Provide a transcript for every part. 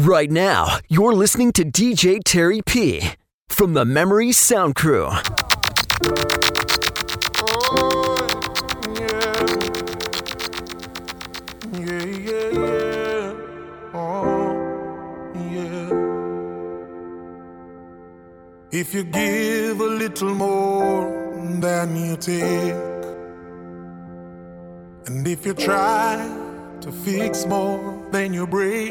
Right now, you're listening to DJ Terry P from the Memory Sound Crew. Yeah, yeah, yeah. Oh, yeah. If you give a little more than you take, and if you try to fix more than you break,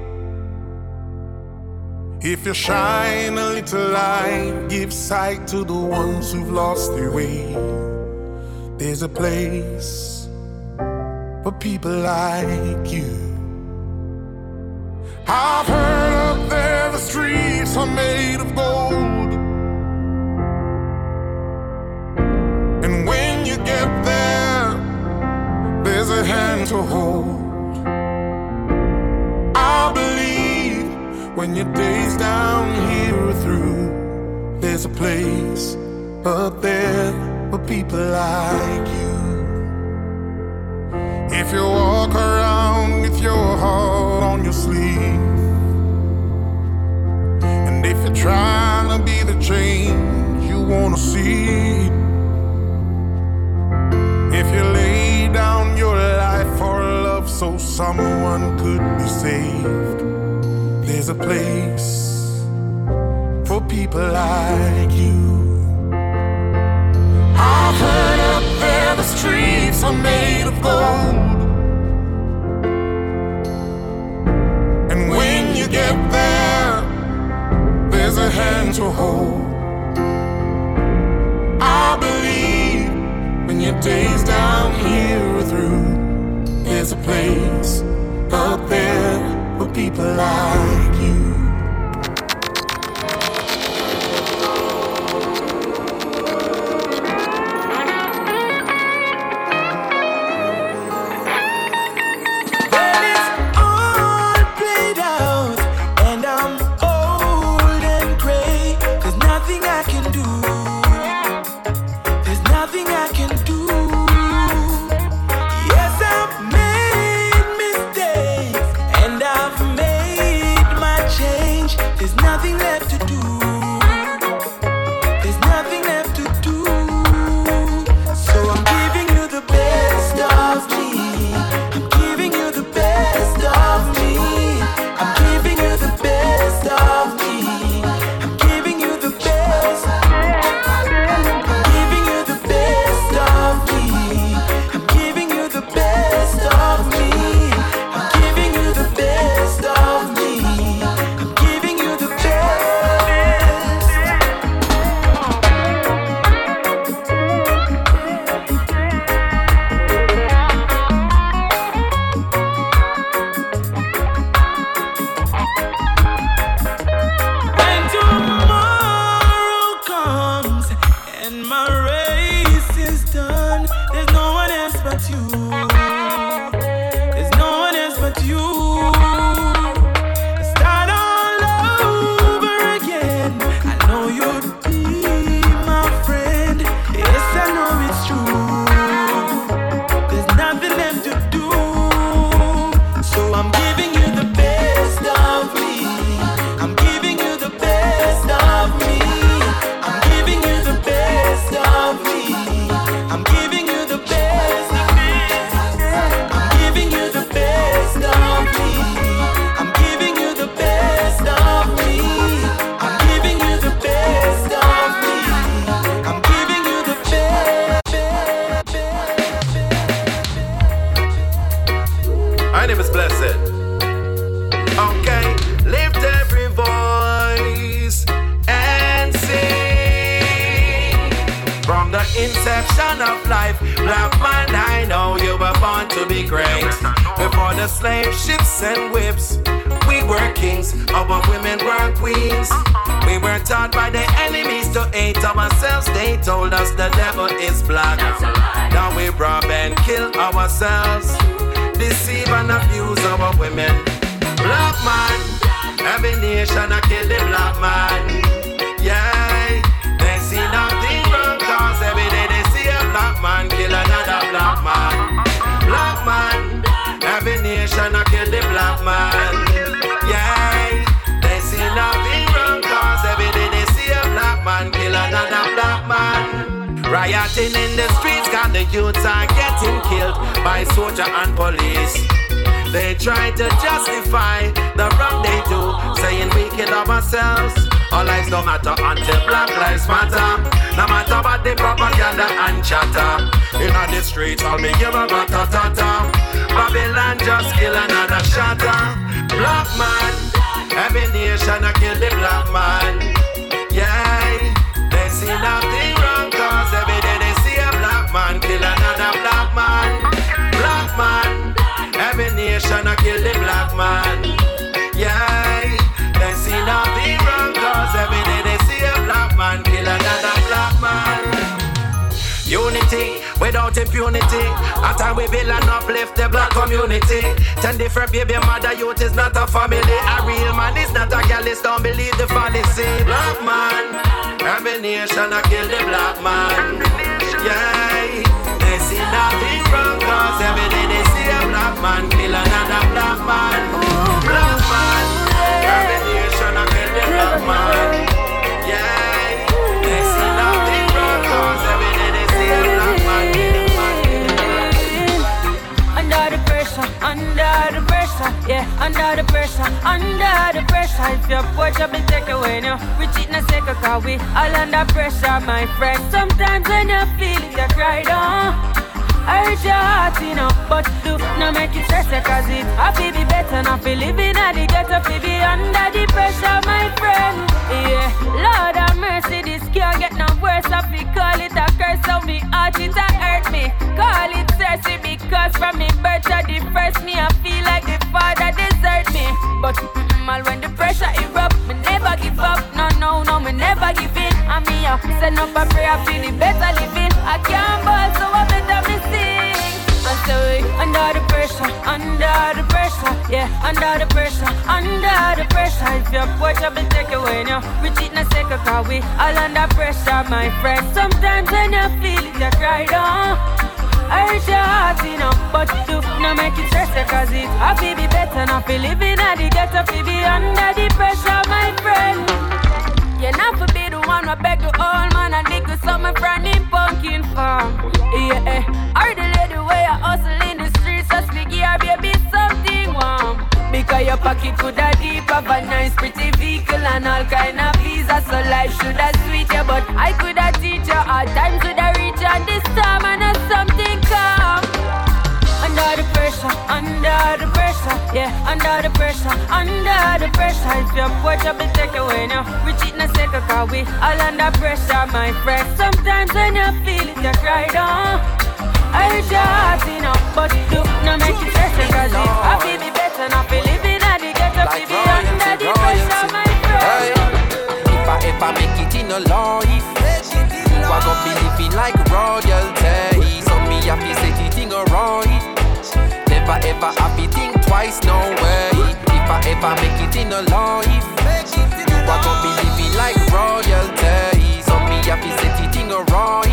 If you shine a little light, give sight to the ones who've lost their way. There's a place for people like you. I've heard up there the streets are made of gold. And when you get there, there's a hand to hold. When your days down here are through, there's a place up there for people like you. If you walk around with your heart on your sleeve, and if you're trying to be the change you wanna see, if you lay down your life for love so someone could be saved, there's a place for people like you. I've heard up there the streets are made of gold. And when you get there, there's a hand to hold. I believe when your days down here are through, there's a place up there for people like chatter. In the streets, all me hear a rat-a-ta-ta. Babylon just kill another shatter. Black man, every nation I kill the black man. Yeah, they see nothing wrong cause every day they see a black man kill another black man. Black man. Every nation I kill the black man. Without impunity. A time we build and uplift the black community. Ten different baby mother youth is not a family. A real man is not a girl, don't believe the fallacy. Black man, every nation I kill the black man. Yeah, they see nothing wrong cause every day they see a black man kill another black man. Black man, every nation I kill the black man. The pressure, yeah, under the pressure, under the pressure. If your porch up and take away now, we cheat in a second, cause we all under pressure, my friend. Sometimes when you feel it, you cry down. Hurt your heart, you know, but do not make it stress, cause it happy be better, not feel living at the ghetto, feel be under the pressure, my friend. Yeah, Lord have mercy, this can't get no worse, I feel call it a curse, so me heart it a hurt me. Call it thirsty because from me birth the first me, I feel like the father desert me. But all when the pressure erupt, me never give up, no, no, no, me never give in. I mean, uh, send up a prayer, I feel it better living. I can't ball, so I better. We under the pressure, under the pressure, yeah, under the pressure, under the pressure. If your porch up and take away now, we cheat in a second, cause we all under pressure, my friend. Sometimes when you feel it, you cry down. Hurt your heart, know, but do not make it stress, cause it happy be better, not feel living at the ghetto, feel be under the pressure, my friend. You're not for be the one who beg the old man and with some from him pumpkin farm. Yeah, eh. Or the lady way I hustle in the streets, so speak here, baby, something warm. Because your pocket could have deep, have a nice pretty vehicle and all kind of visa, so life should have sweet you. But I could have teach you hard times would have reach and this time I know something come. Under the pressure, under the pressure, yeah, under the pressure, under the pressure. If your porch up and take away now, we cheat in a second, cause we all under pressure, my friend. Sometimes when you feel it, you cry down. I hurt your heart, you know, but do not make it stress, cause it happy be better, not be living at the ghetto, Like be under the pressure, my friend. if I ever make it in a life, you are gonna be living like royalty. So me happy set it in a right. Never ever happy think twice, no way. If I ever make it in a life, you are gonna be living like royalty. So me happy set it in a right.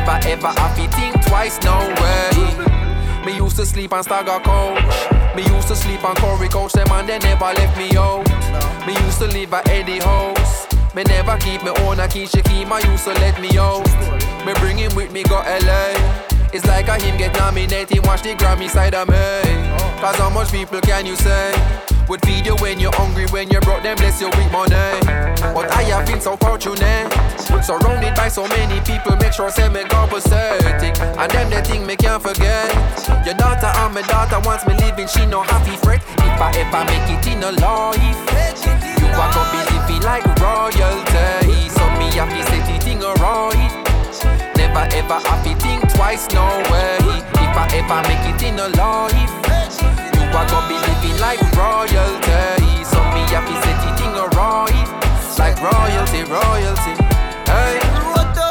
Never ever happy think twice, no way. Me used to sleep on Stagger Coach. Me used to sleep on Corey Coach. Them and they never left me out. Me used to live at Eddie House. Me never keep me own a Keisha Keem. I used to let me out. Me bring him with me go LA. It's like a him get nominated. Watch the Grammy side of me. Cause how much people can you say? Would feed you when you're hungry, when you're broke, then bless you with money. But I have been so fortunate. Surrounded by so many people, make sure say me pathetic. And them the thing me can't forget. Your daughter and my daughter wants me living, she no happy fret. If I ever make it in a life, you are gonna be living like royalty. So me happy set it in a right ever, ever happy, think twice, no way. If I ever make it in a life, you are gonna be living like royalty. So me have to set it in a right, like royalty, royalty. Hey. Roto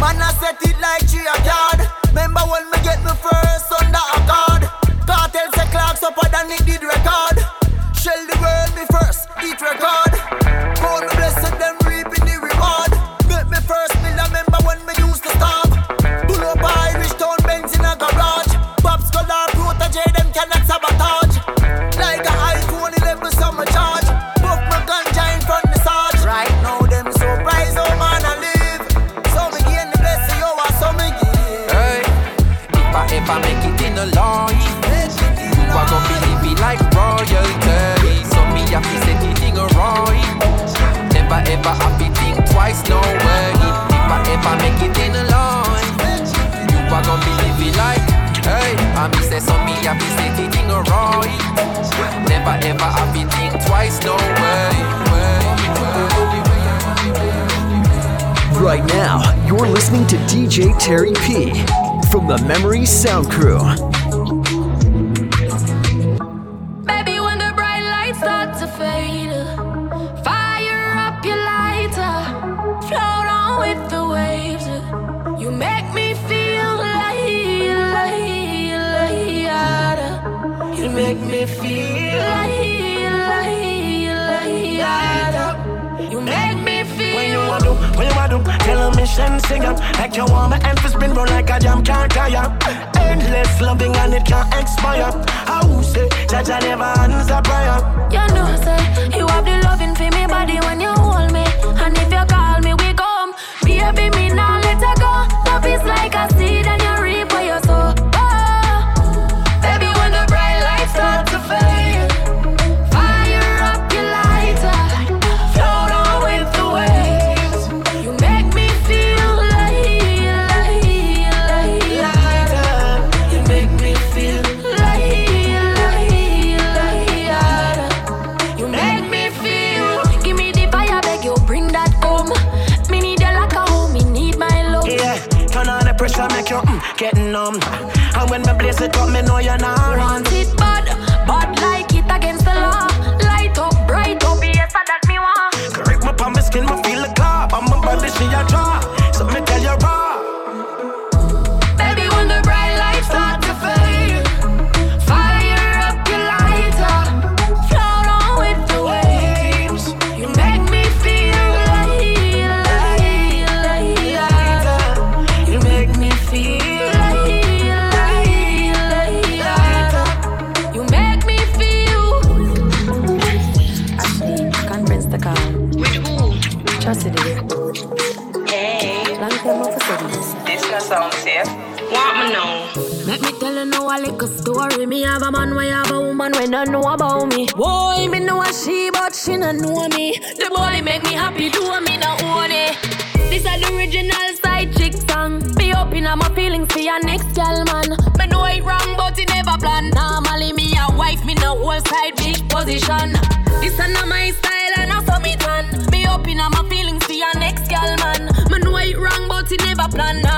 Man, I set it like tree a card. Remember when me get me first under a card? Cartel say clocks up and it did record. Shell the world me first, eat record. God bless them, reap it first me remember when we used to stop. Pull up Irish town Benz in a garage. Bob's color protege them cannot Right now, you're listening to DJ Terry P from the Memory Sound Crew. Tell a mission, sing up. Like you want my for spin roll like a jam can't tire. Endless loving and it can't expire. How say, Jaja never answer prayer. You know, say you have the loving for me body when you hold me, and if you call me, we come. Baby, me now let her go. Love is like a blaze me know you're not story. Me have a man, we have a woman when don't know about me. Boy, me know a she, but she not know me. The boy make me happy, do me not own it. This is the original side chick song. Be open up my feelings for your next gal man. Me know it wrong, but it never plan. Normally me a wife, me no whole side big position. This is not my style and I saw me done. Be open up my feelings for your next gal man. Me know it wrong, but it never plan.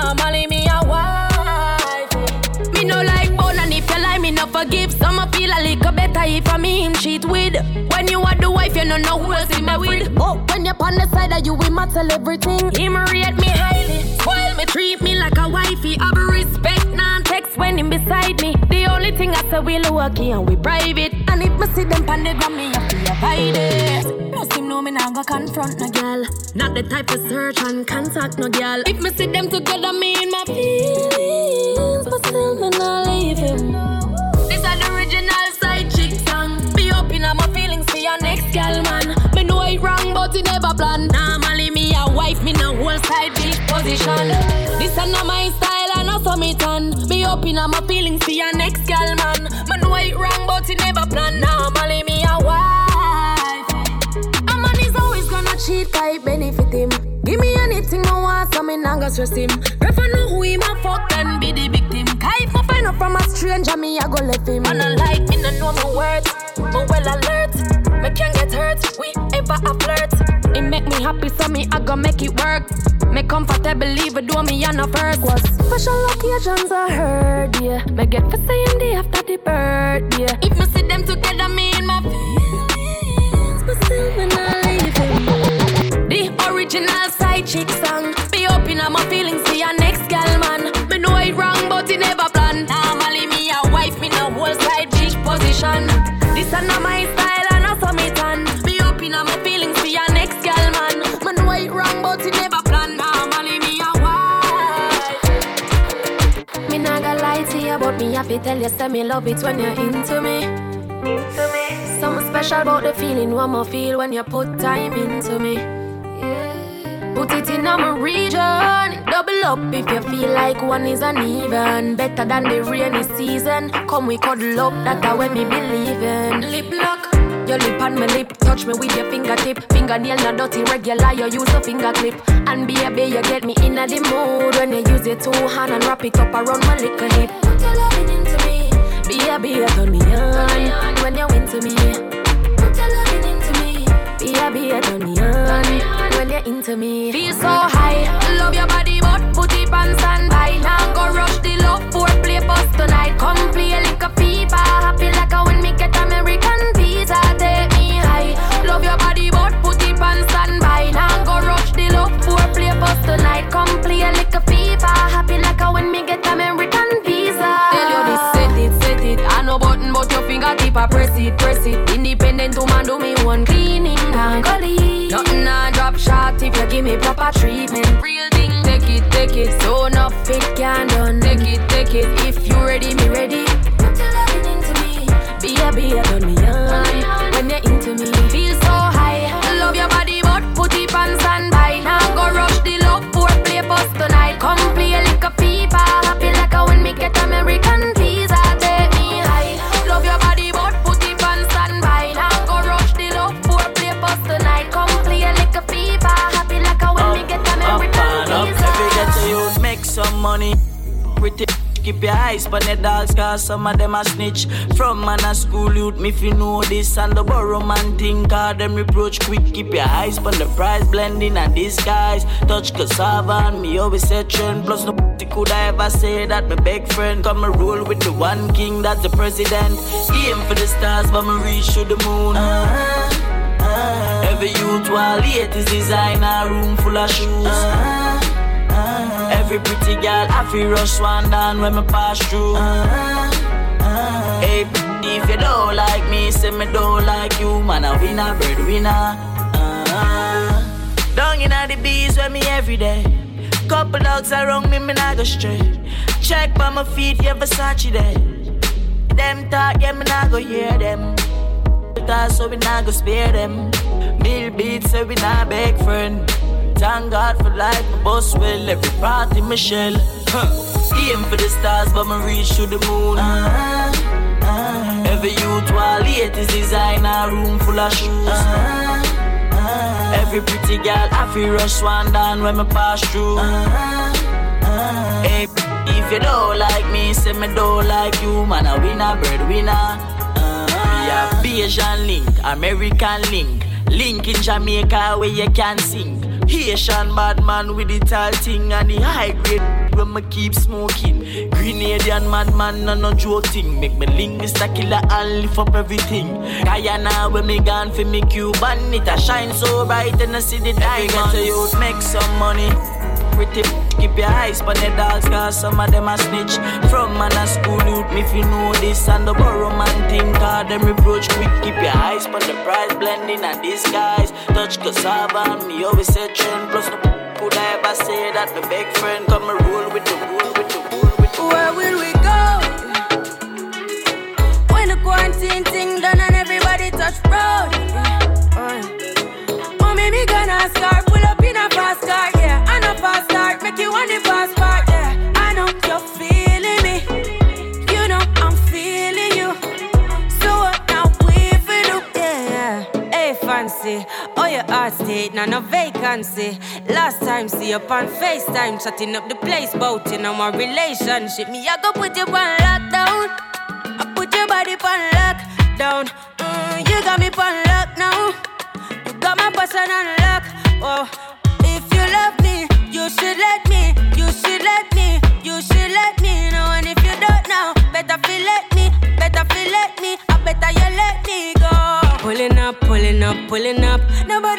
Feel a little better if I me him cheat with. When you are the wife, you no know who else in me with. Oh, when you're on the side you, we matter everything. Him rate me highly, spoil me, treat me like a wifey. Have respect, non text when him beside me. The only thing I say we lucky and we private. And if me see them pan the gram, me have to avoid it. Plus him know me nah go confront no girl. Not the type of search and contact no girl. If me see them together, me in my feelings, but still me not leave him. Position. This is not my style and I saw me turn. Be open up my feelings for your next gal man. Me know it wrong, but it never plan. Normally me a wife. A man is always gonna cheat, I benefit him. Give me anything I want, so me nah go stress him. Prefer know who him a fuck than be the victim. Kai if I find out from a stranger, me I go left him. Man, I like me, no know my words. Me well alert, me can't get hurt. We ever a flirt. It make me happy, so me I go make it work. Me comfortable, even though me on a first. Was special occasions I heard, yeah. Me get for saying day after the birthday. If me see them together, me in my feelings, but still me not leave him. The original side chick song. Be open up my feelings your next Is not my style and I saw me turn. Be open up my feelings to your next gal man. Me know it wrong, but it never plan. Normally me a wife. Me nah gonna lie to you, but me have to tell you, say me love it when you're into me. Into me. Something special about the feeling one more feel when you put time into me. Yeah. Put it in my region. Double up if you feel like one is uneven. Better than the rainy season. Come we cuddle up, that's how when me believe in. Lip lock. Your lip on my lip, touch me with your fingertip. Fingernail not dirty, regular, you use a finger clip. And be a baby, you get me in the mood when you use your two hand and wrap it up around my little hip. Put your loving into me, baby, you turn me on when you into me. Put your loving into me, baby, you turn me on when you're into me. Feel so high, love your body, but put it on standby. Now go rush the love for play post tonight. Come play like a fever, happy like a when me get American visa. Take me high, love your body, but put it on standby. Now go rush the love for play post tonight. Come play like a fever, happy like a when me get American visa. Tell you this, set it, set it. I no button, but your fingertip I press it, press it. Independent woman, do me one cleaning and colleague give me proper treatment. Real thing, take it, take it. So enough it can done. Take it, take it. If you ready, me ready. Put your loving into me. Be a, be a, turn me on. Money. Pretty. Keep your eyes on the dogs, cause some of them a snitch. From man a school youth, me you know this. And the borrow man thing, cause them reproach quick. Keep your eyes on the price, blending and disguise. Touch cassava and me always say trend. Plus no could I ever say that my big friend. Come a roll with the one king, that's the president. Aim for the stars, but me reach to the moon. Uh-huh, uh-huh. Every youth while latest designer, room full of shoes. Uh-huh. Every pretty girl, I feel rush one down when me pass through. Hey, if you don't like me, say me don't like you, man. I win a winner. Uh, down in the bees with me every day. Couple dogs around me, me not go straight. Check by my feet, yeah, Versace there. Them talk, yeah, me not go hear them. Cause so we not go spare them. Mill beats, so we not beg friend. Thank God for life, my boss will every party Michelle. Huh. Aim for the stars, but me reach to the moon. Uh-huh. Uh-huh. Every youth while latest designer, room full of shoes. Uh-huh. Every pretty girl, I feel rush one down when me pass through. Hey, if you don't like me, say me don't like you, man. A winner. Uh-huh. We have Bajan link, American link, link in Jamaica where you can sing. Haitian bad man with the tall thing and the high grade when me keep smoking. Grenadian madman, no no thing. Make me link Mr. Killer and lift up everything. Guyana when me gone for me Cuban, it a shine so bright and I see the diamonds. Get to youth, make some money. Pretty keep your eyes on the dogs, cause some of them a snitch. From man a school youth, me if you know this and the borrow man thing, cause them reproach quick. Keep your eyes on the price, blending and disguise. Touch cassava and me always say trend. Plus no could I ever say that the big friend come and roll with the rule with the rule with the Where will we go? When the quarantine thing done and everybody touch road. Uh, Mommy, me gonna start pull up in a fast car, now no vacancy. Last time, see you on FaceTime, chatting up the place, bout you know my relationship. Me, I go put you on lockdown. I put your body on lockdown. Mm, you got me on lock now. You got my person on lock. Oh, if you love me, you should let me. You should let me. You should let me know. And if you don't know, better feel let me. Better feel let me. I better you let me go. Pulling up, pulling up, pulling up. Nobody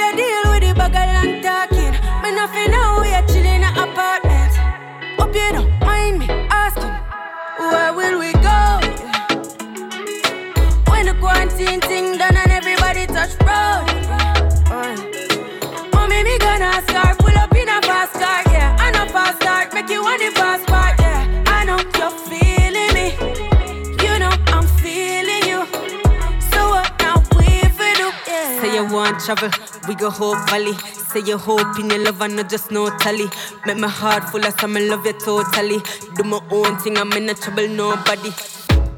travel, we go whole valley. Say your hope in your love and not just no tally. Make my heart full of some, love you totally. Do my own thing, I'm in a trouble, nobody.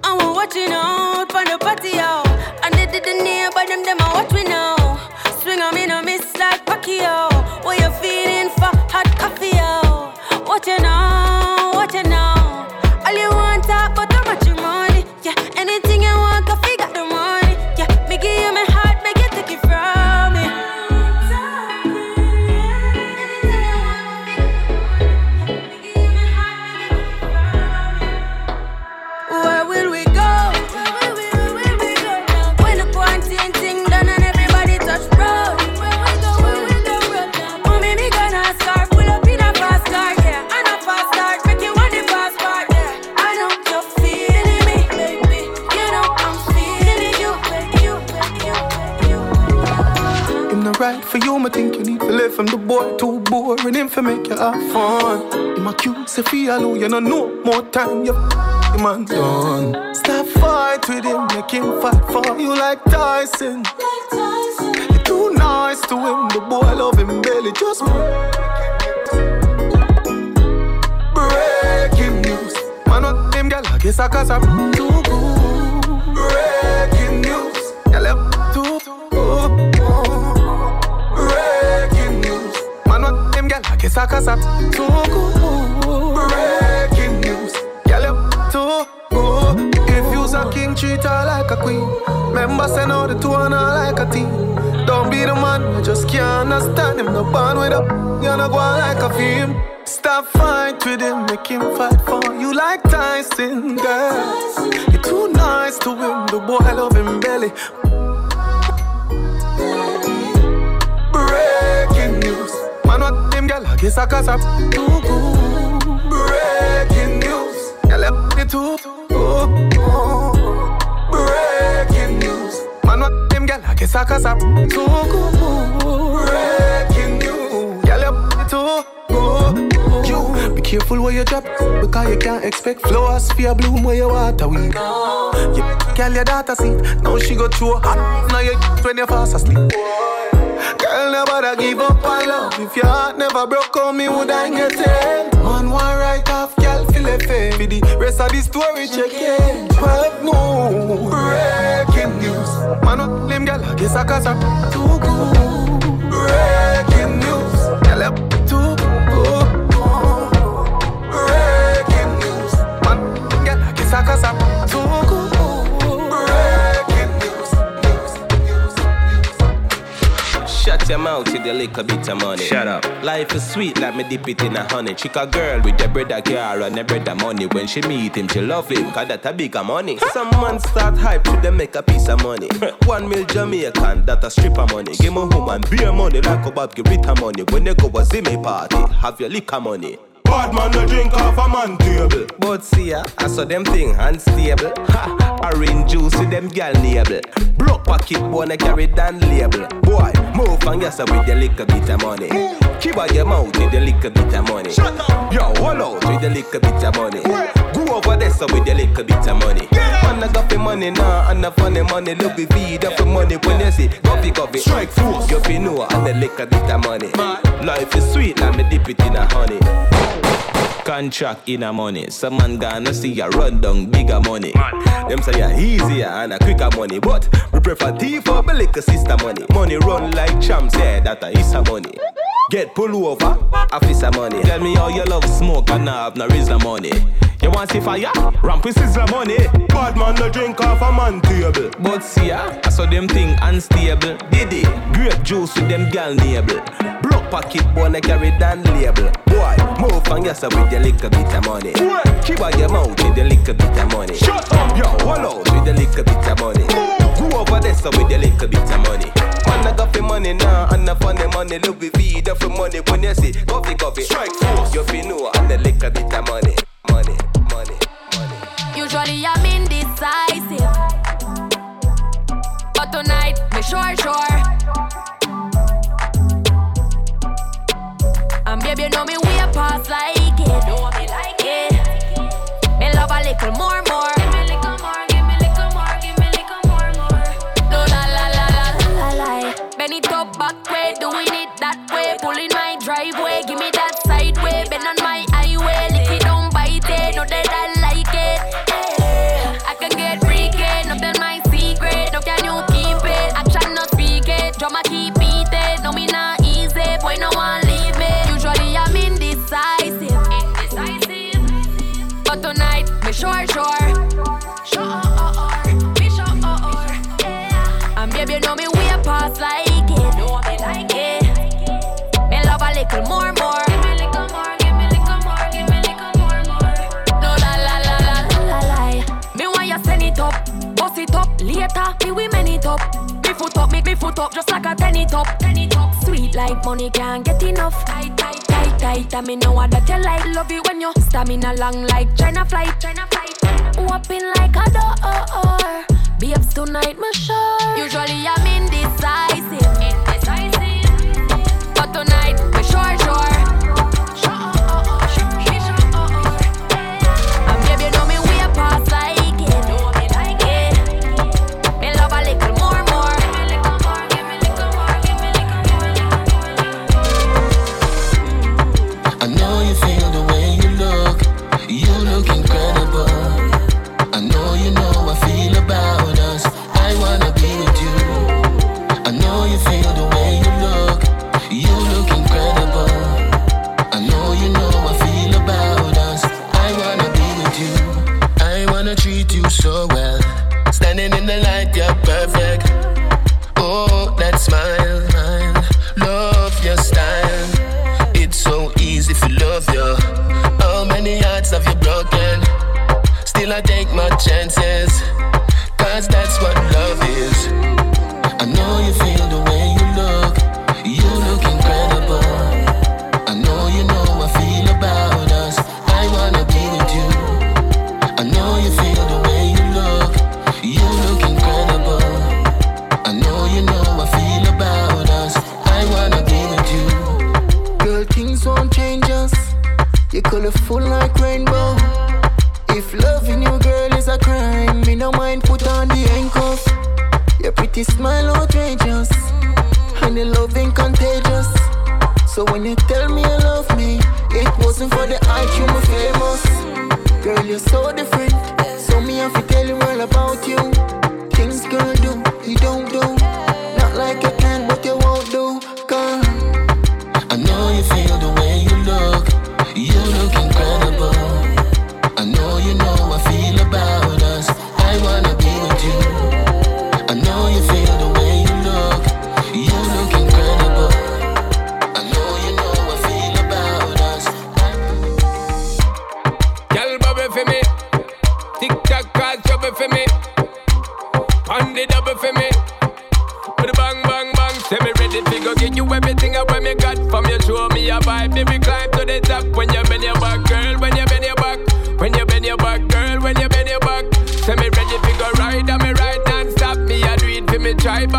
I was watching out for the patio. And they didn't hear, but them, them, I watch me now. Swing on me, no miss like Pacquiao. What you feeling for hot coffee, yo? What you know, what him for make you have fun. Him accuse if he alone, you know no more time. You f- man done. Stop fight with him, make him fight for you like Tyson. You're too nice to him, the boy love him barely just breaking news. Man, what them gal like is a cause I'm too gal a I'm too good. Breaking news, gal up too good. If you's a king, treat her like a queen. Remember, send out the two and her like a team. Don't be the man, you just can't understand him. No bond with up, you're not going like a film. Stop fight with him, make him fight for you like Tyson, girl. You're too nice to him, the boy love him belly. Them gal like is a cause too good. Breaking news, gal up the too. Breaking news, man, what them gal like is a cause up too good. Breaking news, up the too good. You be careful where you drop because you can't expect flowers for your bloom where your water weed. You girl your daughter seat, now she go through hot. Now you when you fast asleep. Girl, never give up on love. If your heart never broke on me, would I get it? Man, one right off, girl, feel it fair. For the rest of the story, check it. Twelve no breaking news. Man, what them girl, I guess I cause I'm too good. Mouth with a little bit of money. Shut up. Life is sweet, let me dip it in a honey. Chick a girl with the bread a car and the bread a money. When she meet him, she love him, cause that a bigger money. Some man start hype to them make a piece of money. One mil Jamaican, that a stripper money. Give me woman beer money like a Bob Rita money. When they go a Zimmy party, have your liquor money. Bad man no drink off a man table. But see ya, I saw them thing unstable. Ha, orange juice with them gal nable. Block pocket wanna carry down label. Boy, move and yes with the little bit of money. Keep out your mouth with the little bit of money. Shut up. Yo, hold out with the little bit of money. Go over there so with the little bit of money. Man, I got the money now, and the funny money. Look the feed up for money when you see coffee, coffee. Strike force. You feel know and the little bit of money. Life is sweet, let me dip it in a honey. Contract in a money. Some man gonna see ya run down bigger money. Them say ya easier and a quicker money. But we prefer thief for the liquor sister money. Money run like champs, yeah, that a is a money. Get pull over, officer money. Tell me how you love smoke and not have no reason money. You want see fire? Ramp with sizzler money. Bad man no drink off a man table. But see ya, I saw them thing unstable. Diddy, grape juice with them gal nable. Block pocket wanna carry down label. Boy, move and yes with the little bit of money. Keep out your mouth with the little bit of money. Shut up. Yo, hold out with the little bit of money. Go over there so with the little bit of money. Man, I got the money now and the funny money. Look, we feed up for money when you see coffee, coffee. Strike force. You feel know and the little bit of money,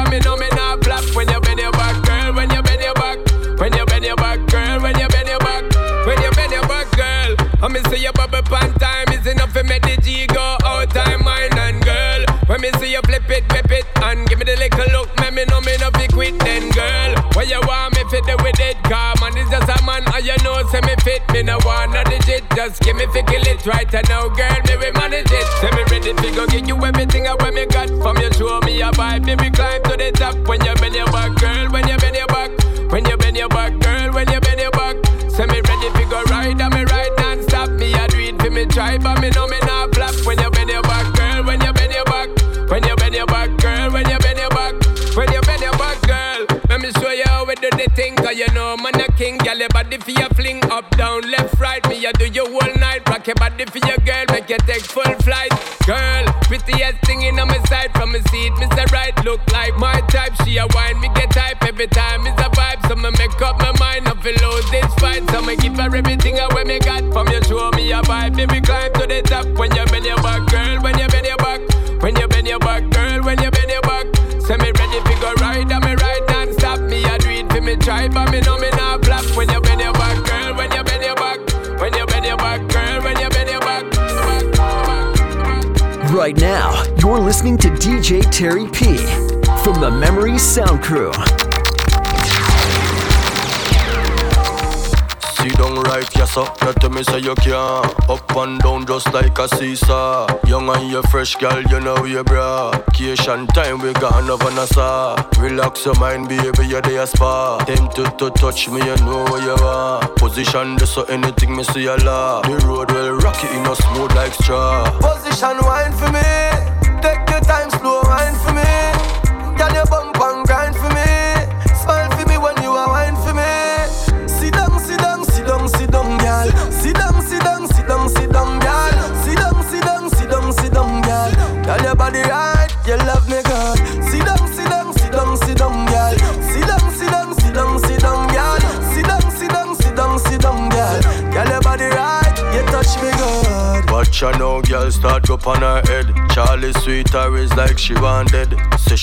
for me. But me me not flop. When you bend your back, girl. When you bend your back. When you bend your back, girl. When you bend your back. When you bend your back, girl. I me see your bubble pan time is enough to make the G go out time mine and girl. When me see you flip it, whip it and give me the little look, make me know me no be quit then girl. What you want me fit do with it? Car and you know say me fit. Me no want no digit, just give me fi kill it right and now girl me we manage it. Say me ready to go get you everything I want me got from you. Show me a vibe, baby climb to the top when you bend your back, girl. When you bend your back, when you bend your back, body for your fling up, down, left, right. Me I do you all night. Rock your body for your girl, make you take full flight. Girl, prettiest thing in on my side from my seat. Mr. Right, look like my type. She a wine, me get type every time. It's a vibe, so me make up my mind. I feel lose this fight, so me give her everything I when me got from you. Show me a vibe, baby, climb to the top. When you bend your back, girl, when you bend your back, when you bend your back, girl, when you bend your back. Say me ready go ride, and me ride non-stop. Me I do it for me try, but me know me Right now, you're listening to DJ Terry P from the Memories Sound Crew. Sit down right, yes sir. You tell me say you can Up and down just like a seesaw. Young and you fresh girl, you know you bra Vacation time, we gone over Nassau Relax your mind, baby, you're there spa. Tempted to touch me, you know where you are. Position this so anything me see a lot The road will rock rocky, in a smooth like straw. Position wine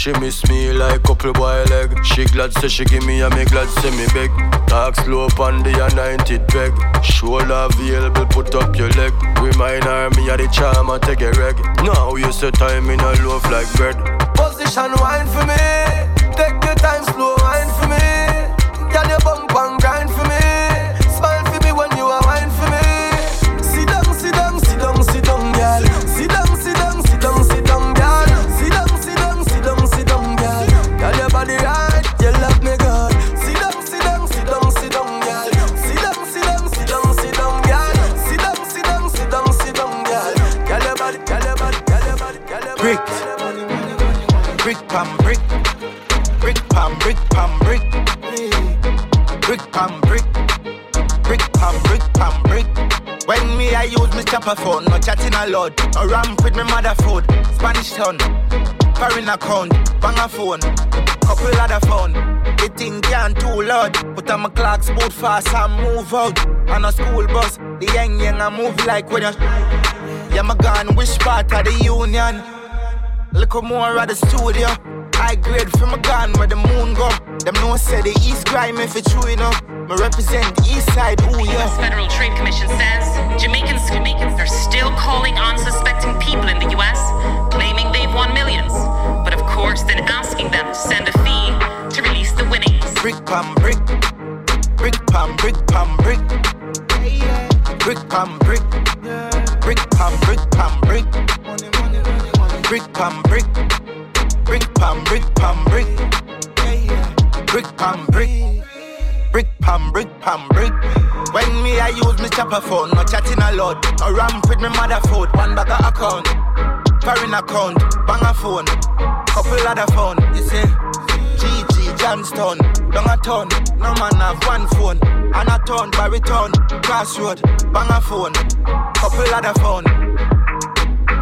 she miss me like couple boy leg. She glad say she give me a me glad say me beg. Talk slow on the anointed peg. Shoulder available, put up your leg. Remind her me a the charm and take a reg. Now you say time in a loaf like bread. Position wine for me. Chatting a. Ramp with my mother food. Spanish town, foreign account, bang a phone, couple other phone. The thing can't too loud. Put on my clocks boot fast and move out. On a school bus, the young young I move like when you. Yeah, my gun, which part of the union? Look more at the studio. High grade from a gun where the moon go. Them no say the East grime if it's true enough. Me represent East Side, ooh yeah. U.S. Federal Trade Commission account, bang a phone, couple other phone. You see, GG Johnston, down a ton. No man have one phone, and a ton, baritone, crossroad, bang a phone, couple other phone.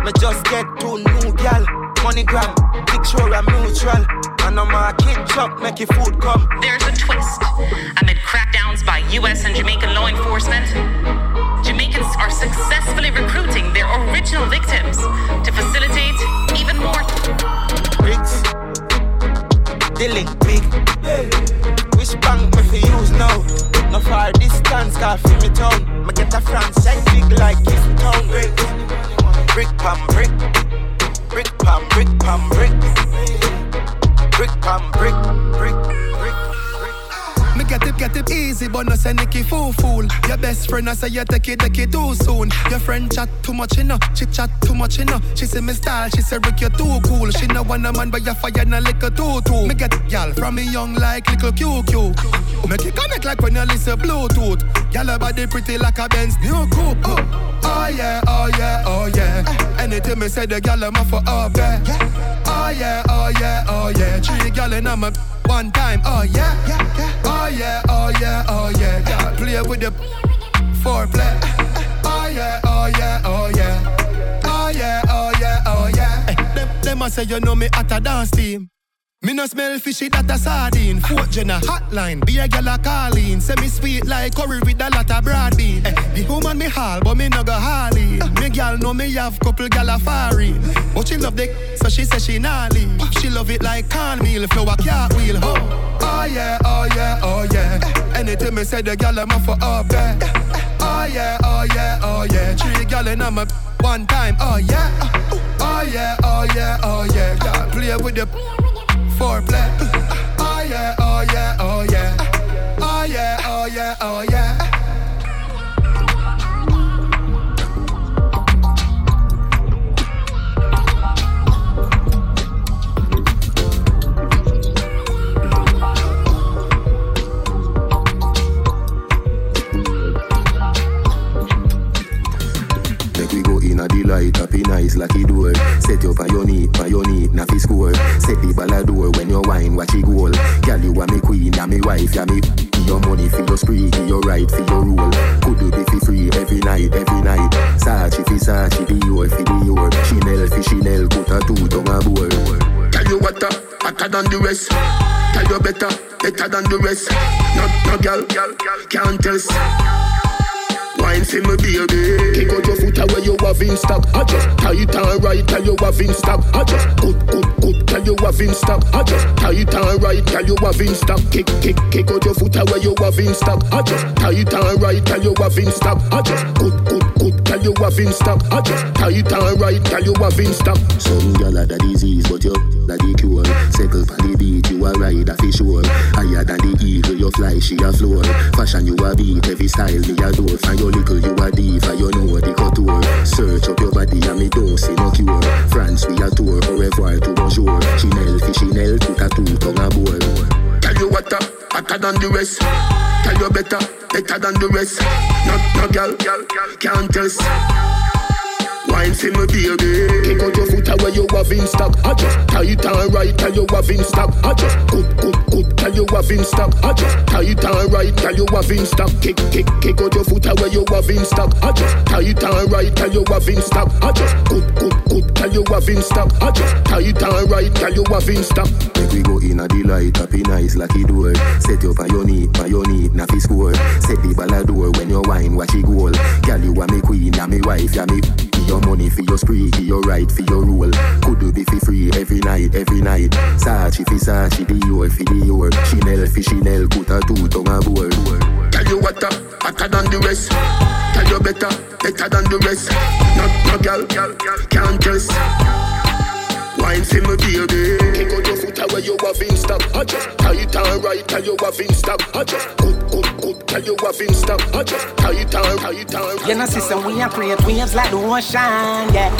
Me just get two new gal, money gram, big mutual. And a kid chop, make your food come. There's a twist. Amid crackdowns by U.S. and Jamaican law enforcement, successfully recruiting their original victims to facilitate even more. Bricks, dealing big. Which bank me fi use now? No far distance, car fi me town. Me get a France check big like this town. Bricks, brick pam brick, brick pam brick pam brick, brick pam brick, brick. Get it, get it easy, but no say Nicky fool fool. Your best friend, I say you take it, take it too soon. Your friend chat too much, you know. She chat too much, you know. She say me style, she say Rick, you too cool. She know want a man, but you fire na liquor too too. Me get y'all from me young like little QQ. Make it connect like when you listen Bluetooth. Y'all body pretty like a Benz new coupe. Oh, oh yeah, oh yeah, oh yeah. Anything me say, the gal I'm for up there. Oh yeah, oh yeah, oh yeah. Three gal in my one time, oh yeah, oh yeah, with the foreplay. Oh yeah, oh yeah, oh yeah. Oh yeah, oh yeah, oh yeah. Hey, them, them a say you know me at a dance team. Me no smell fishy that a sardine. Fort Jenna hotline, be a gal a calling. Say me sweet like curry with a lot of broad bean. Eh, the woman me haul, but me no go hauling. Me gal know me have couple gal a foreign. But she love the so she say she leave. She love it like cornmeal, flour cartwheel. Oh, oh yeah, oh yeah, oh yeah. Anything me say the gal I'm for up there. Oh yeah, oh yeah, oh yeah. Three gal in my one time. Oh yeah, oh yeah, oh yeah, oh yeah. Girl, play with the foreplay. Oh yeah, oh yeah, oh yeah. Go in a delight, happy nice, door. Set you up on your knee, on your knee, na fi score. Set the ball a when you wine, watch it goal. Girl, you are me queen, ya me wife, ya me. Your money for your spree, give your right for your rule. Could do be fi free every night, every night. Sachi fi Sachi, Dior fi Dior. Chanel fi Chanel, put a two tongue a board. Tell you what, uh, hotter than the rest. Tell you better, better than the rest. No, no girl, can't test. Wine for me baby Kick out your foot away you have in stock I just tight and right tell you have in stock I just good good good tell you have in stock I just tight and right tell you have in stock Kick kick kick out your foot away you have in stock I just tight and right tell you have in stock I just good good good tell you have in stock I just tight and right tell you have in stock Some gal are the disease, but you the the cure. Circle on the beat, you a ride a fish sure. Fly, she a floor. Fashion you a beat, every style me a door. Find your little, you a diva, you know the couture. Search up your body and me don't see no cure. France we a tour, au revoir to bonjour. Chanel fi Chanel, put a two tongue a board. Tell you what, uh, hotter than the rest. Tell you better, better than the rest. No, no girl, can't test. Wine for me baby. Take out your foot away you have in stock. I just tight and right tell you have in stock. I just good good good tell you have in stock. I just tight and right tell you have in stock. Kick kick kick out your foot away you have in stock. I just tight and right tell you have in stock. I just good good good tell you have in stock. I just tight and right tell you have in stock. Make we go in a delight, happy nice lucky door. Set up on your knee, on your knee, na fi score. Set the ball a door when you wine, watch it goal. Girl, you are me queen, ya me wife, ya me. Your money for your spree, give your right for your rule. Could do be fi free every night, every night. Sachi fi Sachi, Dior fi Dior. Chanel fi Chanel, put a two tongue a board. Tell you what, uh, hotter than the rest. Tell you better, better than the rest. No, no girl, can't test. Wine for me, baby. Take out your foot away, you have in stock. I just tight and right, tell you have in stock. I just good, good, good, tell you have in stock. I just tight and tight and. You know, sister, we are create waves like the ocean, yeah.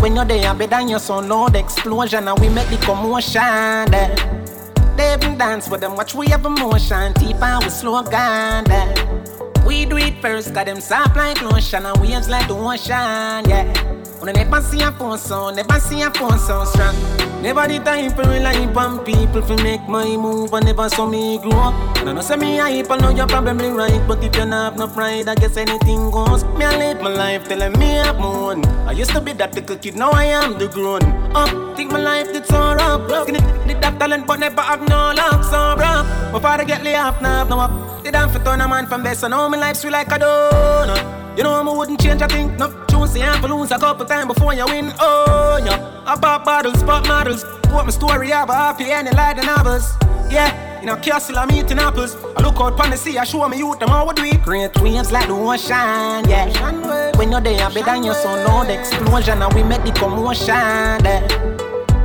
When you're there, better than your son, loud explosion, and we make the commotion, yeah. They even dance with them, watch we have emotion, deep and we slow down, yeah. We do it first, got them soft like lotion, and waves like the ocean, yeah. I never see a phone sound, never see a phone sound strong. Never the time for rely on people to make my move, and never saw me grow up. And I know say me hype, I know you're probably right, but if you not have no pride, I guess anything goes. Me I live my life telling me I'm moon. I used to be that little kid, now I am the grown up. Think my life did so rough. Skinny, did that talent, but never have no luck, so rough. Before I get laid off, now no up. Did I fit on a man from best, I know my life sweet like a donut. You know I wouldn't change a thing. No choose and lose a couple times before you win. Oh yeah, I pop bottles, pop models. What my story have a happy ending like the novels. Yeah, in a castle I'm eating apples. I look out pon the sea, I show me youth them how we do. Great waves like the ocean, yeah. When you're there, better than your son, no the explosion, and we make the commotion. Yeah.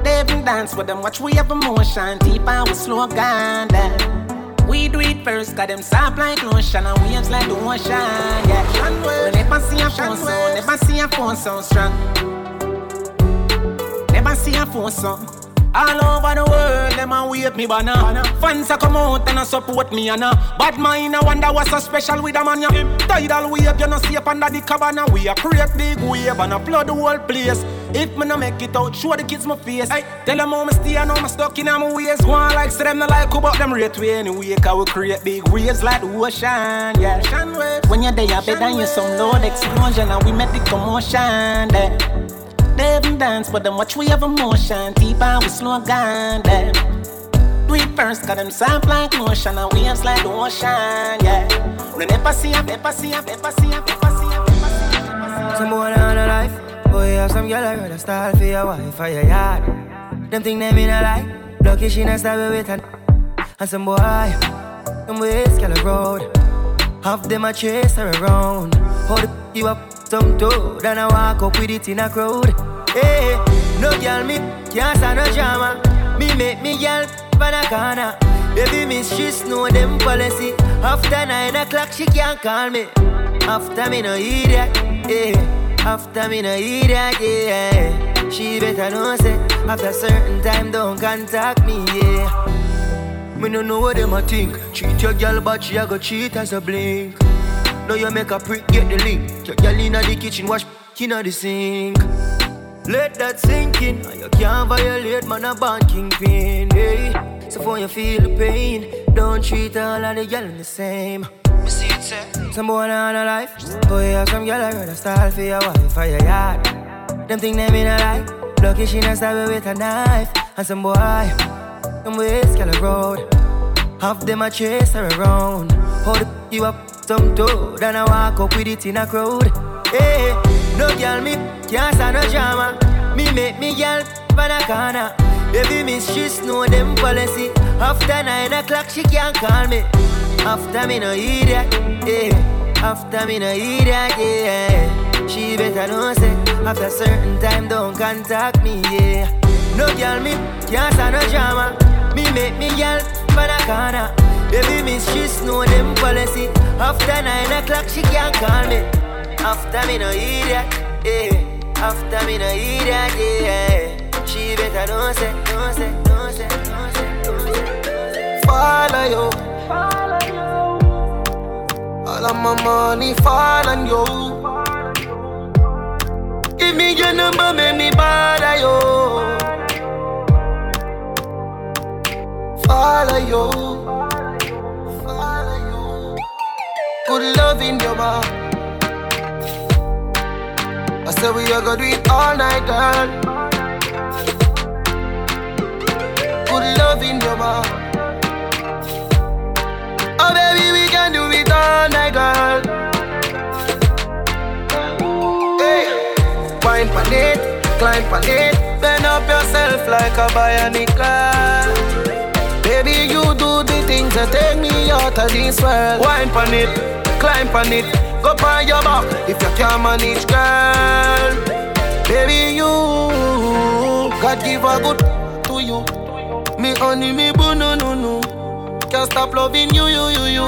They even dance with them, watch we have emotion, deep and we slow down. Yeah. We do it first, got them soft like lotion and waves like the ocean, yeah. We never see a phone sound, never see a phone sound strong. Never see a phone sound. All over the world, them a wave me banner. Fans a come out and a support me and a bad mind. I wonder what's so special with a man. Yeah. Tidal wave, you no see up under the cabana. We a create big wave and a flood the whole place. If me no make it out, show the kids my face. Hey, tell them how me stay and how me stuck in my ways. One like say them no like who but them rate way anyway. Cause we create big waves like the ocean, yeah. When you're there, better you some loud explosion and we make the commotion, yeah. They even dance, but them watch we have emotion. Deep and we slow down, yeah. Do it first, got them soft like lotion and waves like the ocean, yeah. We never see a, never see a, never see a, never see a. Some boy on a life, oh, boy have some girl I rather style for your wife or your yard. Them think them in a lie, lucky she not stab with an. And some boy, them ways girl a road. Half them a chase her around. Hold you up some toe, then I walk up with it in a crowd. Hey, no girl me can't stand no drama. Me make me girl for the corner. Baby she know them policy. After nine o'clock she can't call me. After me no idiot, yeah. After me no idiot, yeah. She better know say after certain time don't contact me, yeah. Me no know what them a think. Cheat your girl, but she a go cheat as a blink. Now you make a prick, get the link. Your girl inna the kitchen, wash inna the sink. Let that sink in. And You can't violate, man, a band kingpin. Hey. So for you feel the pain, don't treat all of the girl the same. See it, sir. Some boy on a life. Boy, have some girl I rather style for your wife for your yard. Them think they mean a lie. Lucky she not stab with a knife. And some boy, them ways girl a road. Half them a chase her around. Hold it you up some toe, then I walk up with it in a crowd. Hey, no girl me can't stand no drama. Me make me girl for the corner. Baby she know them policy. After nine o'clock she can't call me. After me no idiot, yeah. After me no idiot, yeah. She better know say after certain time don't contact me, yeah. No girl me can't stand no drama. Me make me girl for the corner. Baby she know them policy. After nine o'clock she can't call me. After me no idiot, yeah. After me no idiot, yeah. She better know say, know say, know say, know say, know say. Follow you. All of my money fall on you. Give me your number, make me bother you. Follow you. Follow you. Good love in your mouth. I said we are gonna do it all night, girl. Good love in your mouth. Oh baby, we can do it all night, girl. Hey, wine pan it, climb pan it, bend up yourself like a bionic. Baby, you do the things that take me out of this world. Wine pan it, climb pan it, on your back if you can't manage, girl. Baby, you God give a good to you. Me honey, me boo, no, no, no. Can't stop loving you, you, you, you.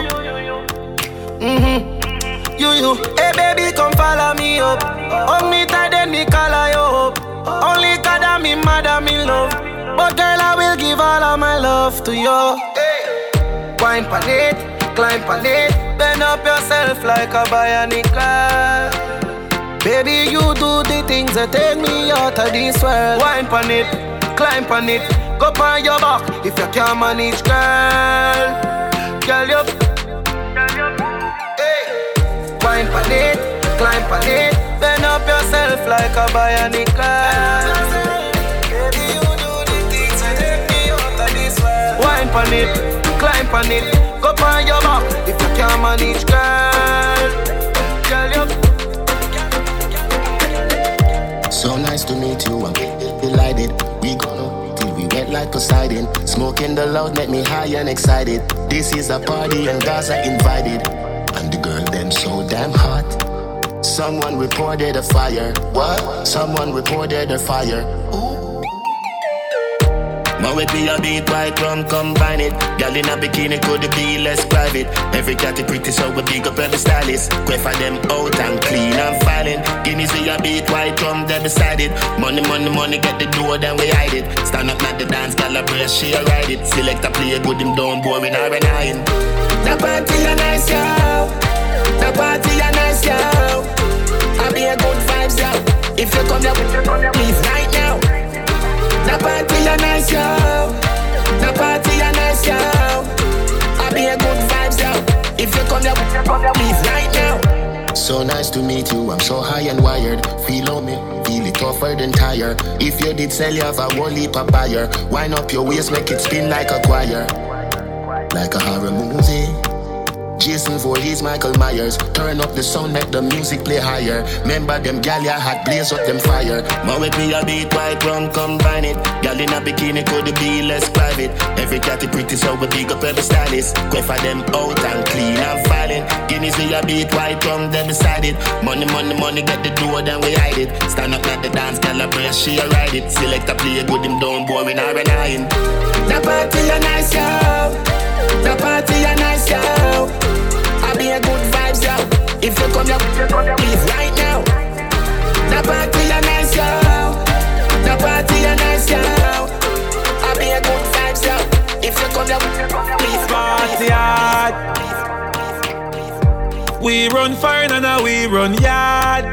Mm-hmm. You, you. Hey, baby, come follow me up. Hug me tight, then me color you up. Only God and me and me love. But girl, I will give all of my love to you. Wine pan climb pan it, bend up yourself like a bionic girl. Baby, you do the things that take me out of this world. Wine pan it, climb pan it, go on your back if you can't manage, girl. Girl, you. Hey. Wine pan it, climb pan it, bend up yourself like a bionic girl. Baby, you do the things that take me out of this world. Wine pan it, climb pan it, go on your back if you can't manage, girl. Girl, you. So nice to meet you, I'm delighted. We gonna till we wet like Poseidon. Smoking the loud make me high and excited. This is a party and Gaza invited. And the girl them so damn hot. Someone reported a fire. What? Someone reported a fire. Man with me a beat white rum combine it. Girl in a bikini could be less private. Every cat is pretty so we big up every stylist. Quay for them out and clean and filing. Guineas we a beat white rum they beside it. Money money money get the door then we hide it. Stand up at the dance girl a brace she a ride it. Select a play good him down boring or iron The party a nice yo. The party a nice yo. I be a good vibes yo. If you come here please right now the party a nice, yo. The party a nice, yo. I be a good vibes, yo. If you come here, please right now. So nice to meet you. I'm so high and wired. Feel on me, feel it tougher than tire. If you did sell, you have a whole heap of buyer. Wind up your waist, make it spin like a choir, like a horror movie. Jason Voorhees, Michael Myers. Turn up the sound, make the music play higher. Remember them gal ya blaze up them fire. Man with me a beat white rum combine it. Gal in a bikini could be less private. Every cat pretty so we big up every stylist. Quay for them out and clean and filing. Guineas we a beat white rum them beside it. Money money money get the door then we hide it. Stand up at the dance, gal a she a ride it. Select a play good him down boring or an iron. The party a nice yo. The party a nice yo. I be a good vibes, yo. If you come here, please right now. The party a nice, yo. The party a nice, yo. I be a good vibes, yo. If you come here, please Party hard. We run fire and now we run yard.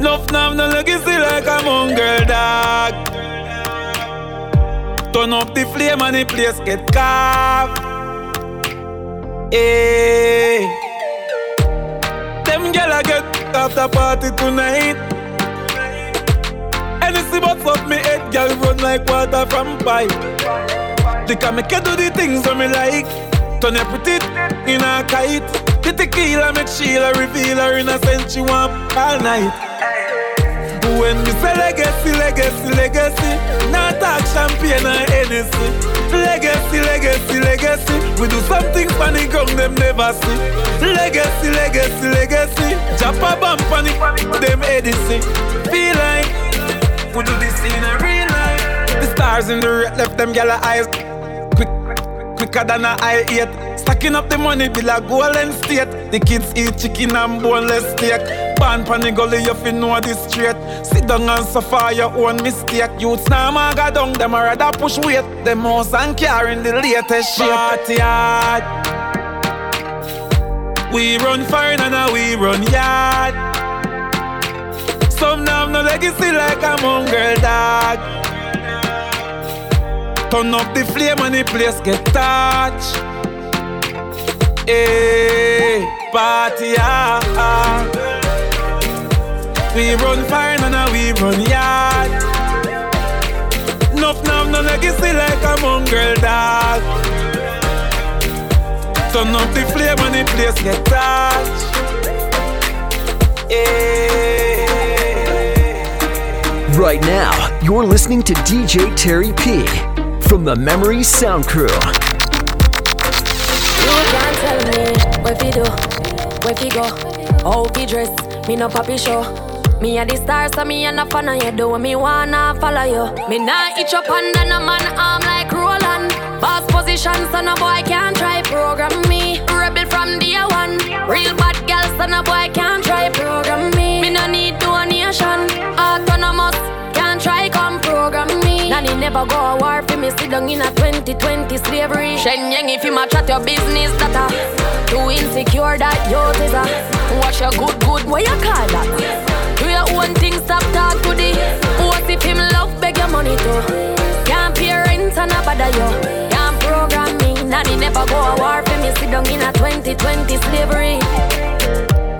Nuff nam no legacy like a mongrel dog. Turn up the flame and the place get carved. Hey. Them gyal get after party tonight. Anything but up me head, gyal run like water from pipe. They can make you do the things that me like. Turn your pretty in a kite. The tequila make Sheila reveal her innocence. She want all night. When me say legacy, legacy, legacy, not talk champagne or Hennessy. Legacy, legacy, legacy, we do something funny ground them never see. Legacy, legacy, legacy, chop a bump on them Edison. Feel like we do this in a real life. The stars in the red left them yellow eyes quick, quicker than a eye eight. Stacking up the money be like golden state. The kids eat chicken and boneless steak. Pan the gully, you fi know this straight. Sit down and suffer your own mistake. Youths now go down, them a rather push weight. Them house and carrying the latest shit. Party hard. We run fire and now we run yard. Some now have no legacy like a mongrel dog. Turn up the flame and the place get touched. Hey, party ah. We run fire and we run yard. Nuff now no legacy like a mongrel dog. Turn up the flame and the place get touched. Right now, you're listening to DJ Terry P from the Memory Sound Crew. You can't tell me where fi do, where fi go, how fi dress. Me no papi show. Me a the star, so me a no fan of you. Do me wanna follow you. Me nah itch up under no man arm like Roland. Boss position, so no boy can't try program me. Rebel from day one. Real bad girl, so no boy can't try program me. Me no need donation. Autonomous, can't try come program me. Nanny never go a war for me. Sit down in a 2020 slavery. Shen Yang, if you ma chat your business, that a too insecure that you is a. Watch your good, good, what you call that? Own thing, stop talk to the. What if him love beg your money too? Can't pay rent and a bother you. Can't program me. Nanny never go a war for me. Sit down in a 2020 slavery.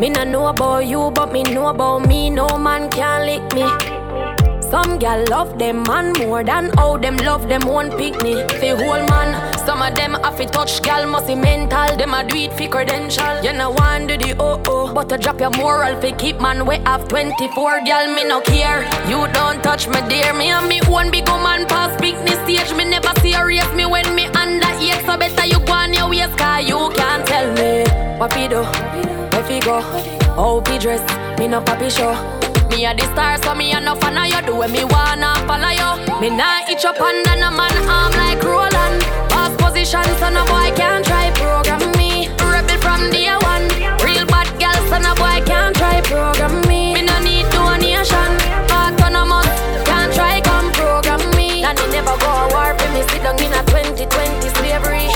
Me no know about you, but me know about me. No man can lick me. Some gal love them man more than how them love them one picnic. Fi whole man, some of them have to touch gal must be mental. Them a do it fi credential. You know want do the oh oh, but to drop your moral fi keep man we have 24 gal me no care. You don't touch me dear, me and me one big woman pass picnic stage. Me never serious me when me under eight, so better you go on your ways 'cause you can't tell me what fi do, where fi go, how fi dress. Me no papi show. Me a the star, so me a no fan of you. Do what me wanna follow you. Me nah itch up under no man arm like Roland. Boss position, so no boy can't try program me. Rebel from day one. Real bad girl, so no boy can't try program me. Me no need donation. Autonomous, can't try come program me. Nanny never go a war for me. Sit down in a 2020 slavery.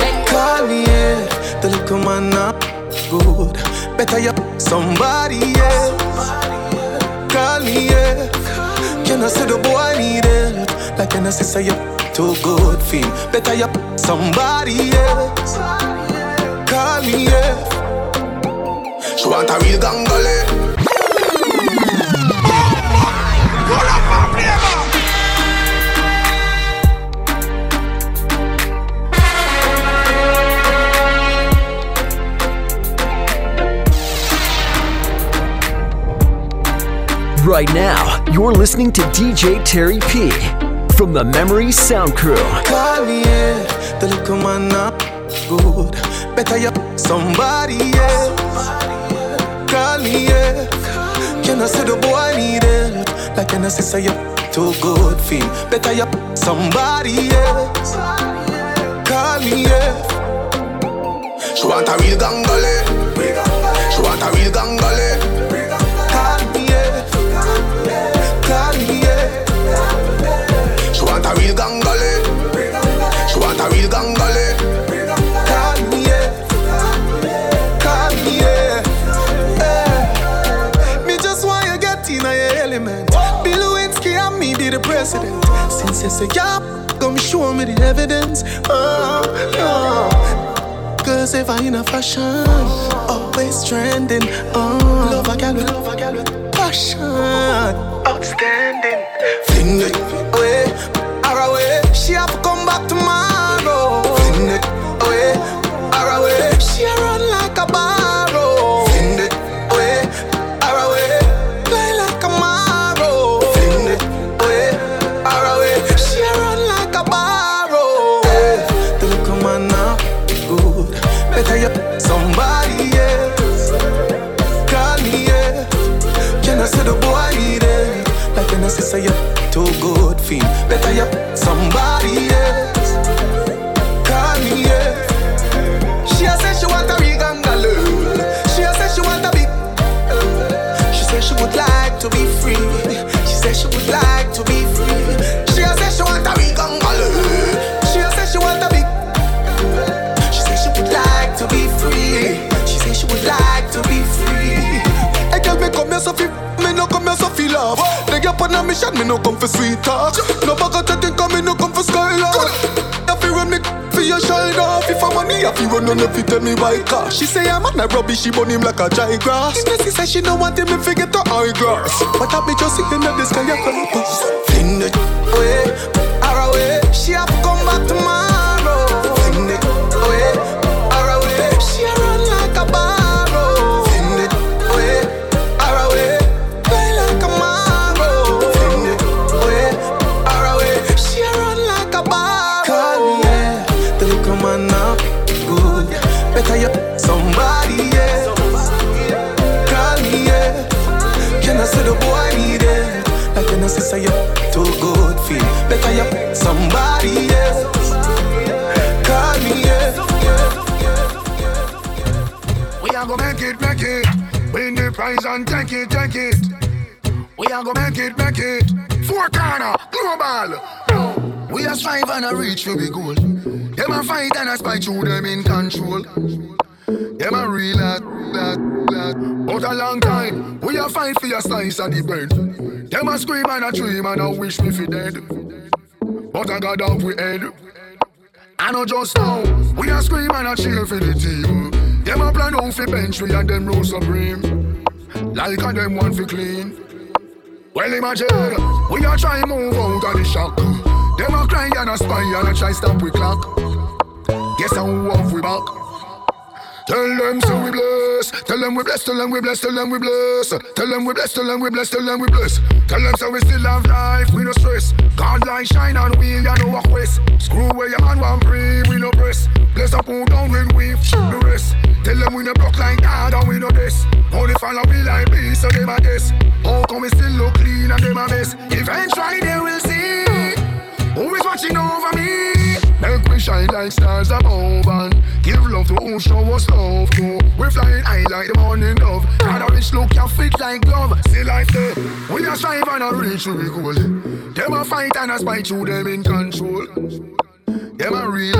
Me, yeah. The little man not good. Better you somebody else. Yeah. I say the boy need help? Like I say say you too good feel? Better you somebody else. Call me, yeah. She want a real. Right now, you're listening to DJ Terry P from the Memory Sound Crew. Me, yeah. The little not good. Better you somebody eh. else. Call me, eh, yeah. Can I say the boy eh. need help? Like can I say say you too good feel? Better you somebody else. Yeah. She want a real gangale. Since you say yeah, come show me the evidence. Oh, oh. Cause if I in a fashion, always trending. Oh, love a gal with love a with passion. Outstanding. Fling it You somebody else. Call me, yeah. She a say she want a big angaloo. She a say she want a big. She say she would like to be free. She say she would like to be free. She a say she want a big angaloo. She a say she want a big. She say she would like to be free. She say she would like to be free. Hey girl, me come here so fi me no come here so feel off. Get on a mission, me no come for sweet talk. No bag of chatting, come me no come for skylark. If you run me for your shine off, if I'm money, if you run on if you tell me why car. She say I'm on a rubbish, she burn him like a dry grass. She say she no want him, me forget the high grass. But I be just sitting in the sky, I can't pass. Fling it away, far away. She have come say you too good feel. Better you somebody, yeah. Call me, yeah. We are gonna make it, make it. Win the prize and take it, take it. We are gonna make it, make it. Four corner, global. We are strive and a reach for the goal. Them a fight and a spy through them in control. Them a real lad, lad. A long time, we a fight for your slice of the bread. Them a scream and a dream and a wish me fi dead. But I got off we head. I know just now, we a scream and a cheer for the team. Them a plan out fi bench we and them rule supreme. Like a them want fi clean. Well imagine, we a try move out of the shock. Them a cry and a spy and a try stop we clock. Guess how off we back. Tell them so we bless. Tell them we bless. Tell them we bless. Tell them we bless. Tell them we bless. Tell them we bless. Tell them we bless. Tell them so we still have life. We no stress. God light shine on we. Ya know what quest. Screw where your man want free. We no press. Bless up pull down when we the rest. Tell them we no block like God and we no this. Only follow we like me so them a guess. How come we still look clean and them a mess? Eventually they will see. Who is watching over me? Make we shine like stars above and give love to who show us love to. We flying high like the morning dove. And a rich look can fit like glove. See like that. We are strive and a reach to be goal. Them a fight and a spite through them in control. Them a real.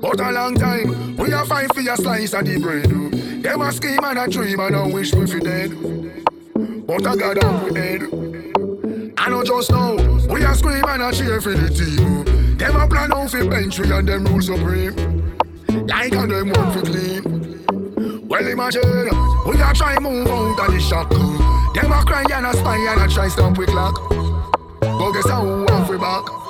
But a long time, we a fight for your slice of the bread. Oh. Them a scheme and a dream and a wish we fi dead. But I got up with head. I know just now, we a scream and a cheer for the team. Oh. Them a plan out for bench we and them rule supreme. Like and them want for clean. Well imagine, we a try move out of the shock. Them a cry and a spy and a try stop we clock. Go guess how off we back.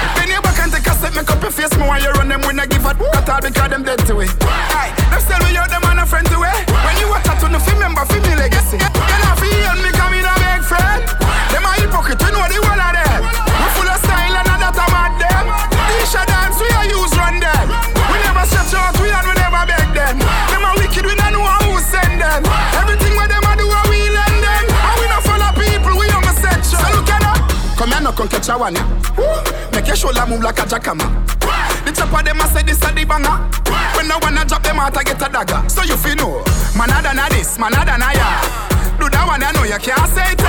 take a step, make up your face. Me why you run them when I give a at all because them dead to it. Aye, them still we out them and a friend to it. When you a tattoo, no fi remember fi me legacy. You know fi hear me come in a big friend. Them a hypocrite, we know the one of them. We full of style and that a mad them. These a dance we a use run them. We never stretch out, we and we never beg them. Them a wicked, we don't know who send them. Everything where them a do, a we lend them. And we not follow people, we on the section. So look at that. Come here, no come catch a one. ya. Make your shoulder move like a jackhammer. The chopper them a say this a the banger. When no wanna drop them out, I get a dagger. So you feel know, man other than this, man other than ya. Do that one, I know you can't say it.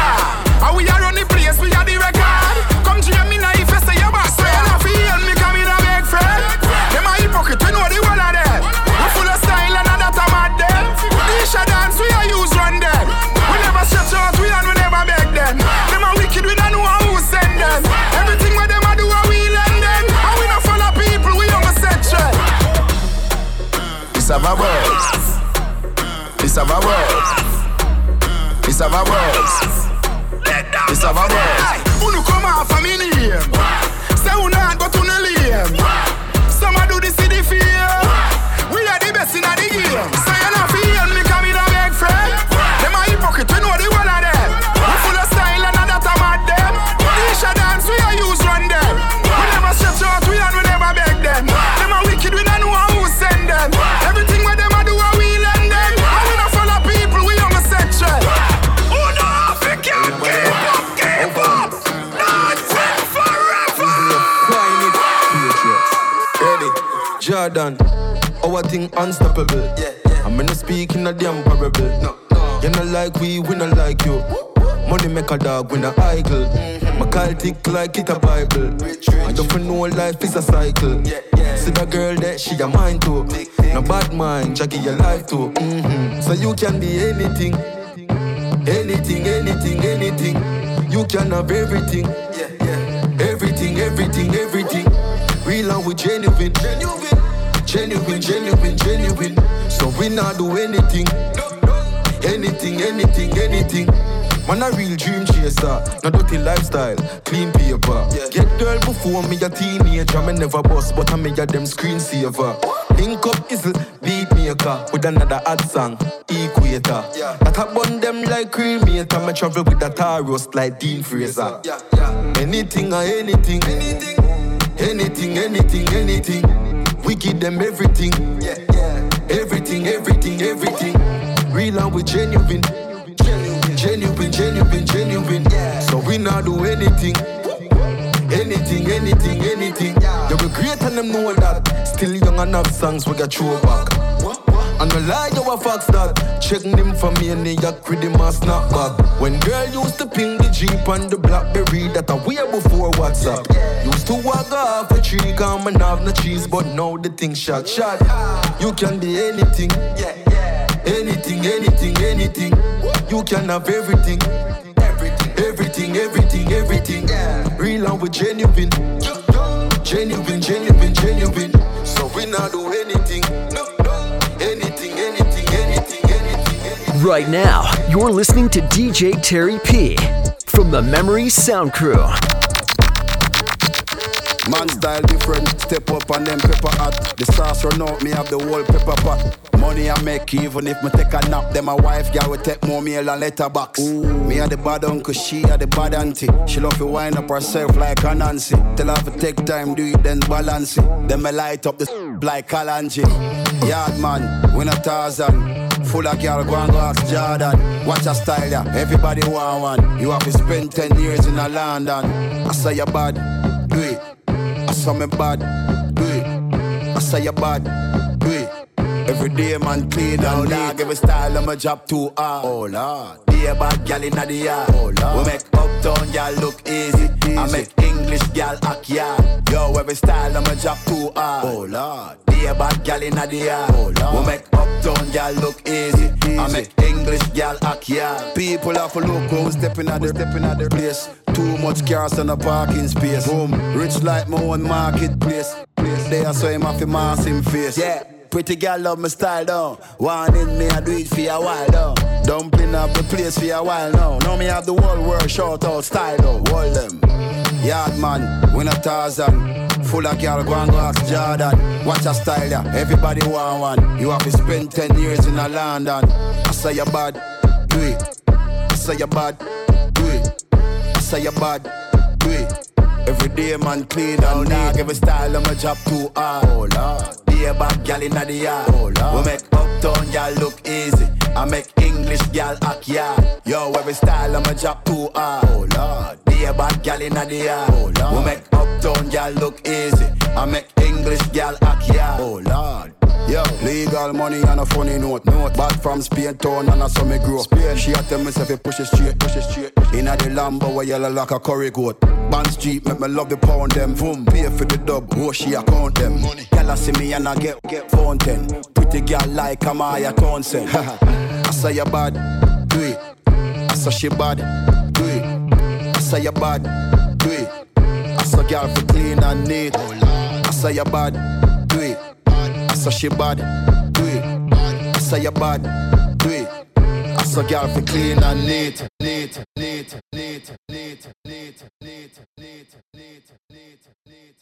Thing unstoppable. Yeah, yeah. I'm gonna speak in a damn parable. No, no. You not like we, we not like you. Money make a dog when a idle. Mm-hmm. My call tick like it a Bible. Rich, rich. And you know life is a cycle. Yeah, yeah. See the girl that she a mind too. No bad mind, Jackie your life too. Mm-hmm. So you can be anything. Anything, anything, anything. You can have everything. Yeah, yeah. Everything, everything, everything. Real and we genuine. Genuine, genuine, genuine, genuine. So we not do anything. Anything, anything, anything. Man a real dream chaser, no dirty lifestyle, clean paper. Yeah. Get girl before me a teenager, me never bust, but I me a them screensaver. Link up isle, beat maker with another ad song, equator. Yeah. That I bun them like cremator, me travel with a Taurus like Dean Fraser. Yeah. Yeah. Anything or anything, anything, anything, anything, anything. We give them everything, yeah, yeah. everything, everything, everything. Real and we genuine genuine, genuine, genuine. Yeah. So we not do anything. Anything, anything, anything. Yeah, we great and them know that. Still young enough songs we got throw back. And no lie, you a fox that. Checking him for me and yak with him a snap back. When girl used to ping the Jeep and the Blackberry that a way before WhatsApp. Used to walk off a tree, come and have no cheese, but now the thing shot, shot. You can be anything. Anything, anything, anything. You can have everything. Everything, everything, everything. Real and with genuine. Genuine, genuine, genuine. So we not do anything. Anything, Right now, you're listening to DJ Terry P from the Memory Sound Crew. Man style different, step up on them pepper hot. The sauce run out, me have the whole pepper pot. Money I make even if me take a nap. Then my wife girl will take more meal and letterbox. Ooh. Me a the bad uncle, she a the bad auntie. She love to wind up herself like a Nancy. Tell her to take time, do it then balance it. Then me light up the like Kalanji. Yard man, we not Tarzan. Full of girl, go and go ask Jordan. Watch a style, yeah. Everybody want one. You have to spend 10 years in a London. I say you bad, do it. I saw me bad, do it. I say you bad, do it. Every day man clean and dog, every style of my job too hard. Oh lord, be a bad gal inna the yard. Oh lord, we make uptown gal look easy. easy. I make English gal act yard. Yo, every style of my job too hard. Oh lord, be a bad gal inna the yard. Oh lord, we make uptown gal look easy. easy. I make English gal act yard. People have to look who's stepping at the stepping at the place. Too much cars on a parking space. Boom, rich like my own marketplace. They are so him off mass in face. Yeah. Pretty girl love my style though. One in me, I do it for a while though. Dumpling up the place for a while now. Now me have the whole world short out style though. Hold them. Yard man, we not Tarzan. Full of girl, go and go ask Jordan. Watch a style yeah. Everybody want one. You have to spend 10 years in a London. I say you bad, do it. I say you bad, do it. I say you bad, do it. Every day man clean and neat. Every style of my job too hard. Oh lord a bad gal inna the yard. Oh, Lord. We make uptown gal look easy. I make English gal act yard. Yo, every style of my job too hard. Oh Lord, be a bad gal inna the yard. Oh, Lord. We make uptown gal look easy. I make English gal act yard. Oh Lord. Yo, legal money and a funny note. Note back from Spain town and I saw me grow. Spain, she a tell me say push it straight, push it straight. Inna the Lambo where yellow like a curry goat. Band street make me love the pound them. Boom, pay for the dub, oh she account them. Money. Girl I see me and I get get fountain. Pretty girl like Amaya Townsend. Say you bad, do it. I say she bad, do it. I say you bad, do it. I say girl for clean and neat. I say you bad, do it. I say she bad, do it. I say you bad, do it. I say girl for clean and neat, neat, neat, neat, neat, neat, neat, neat, neat, neat.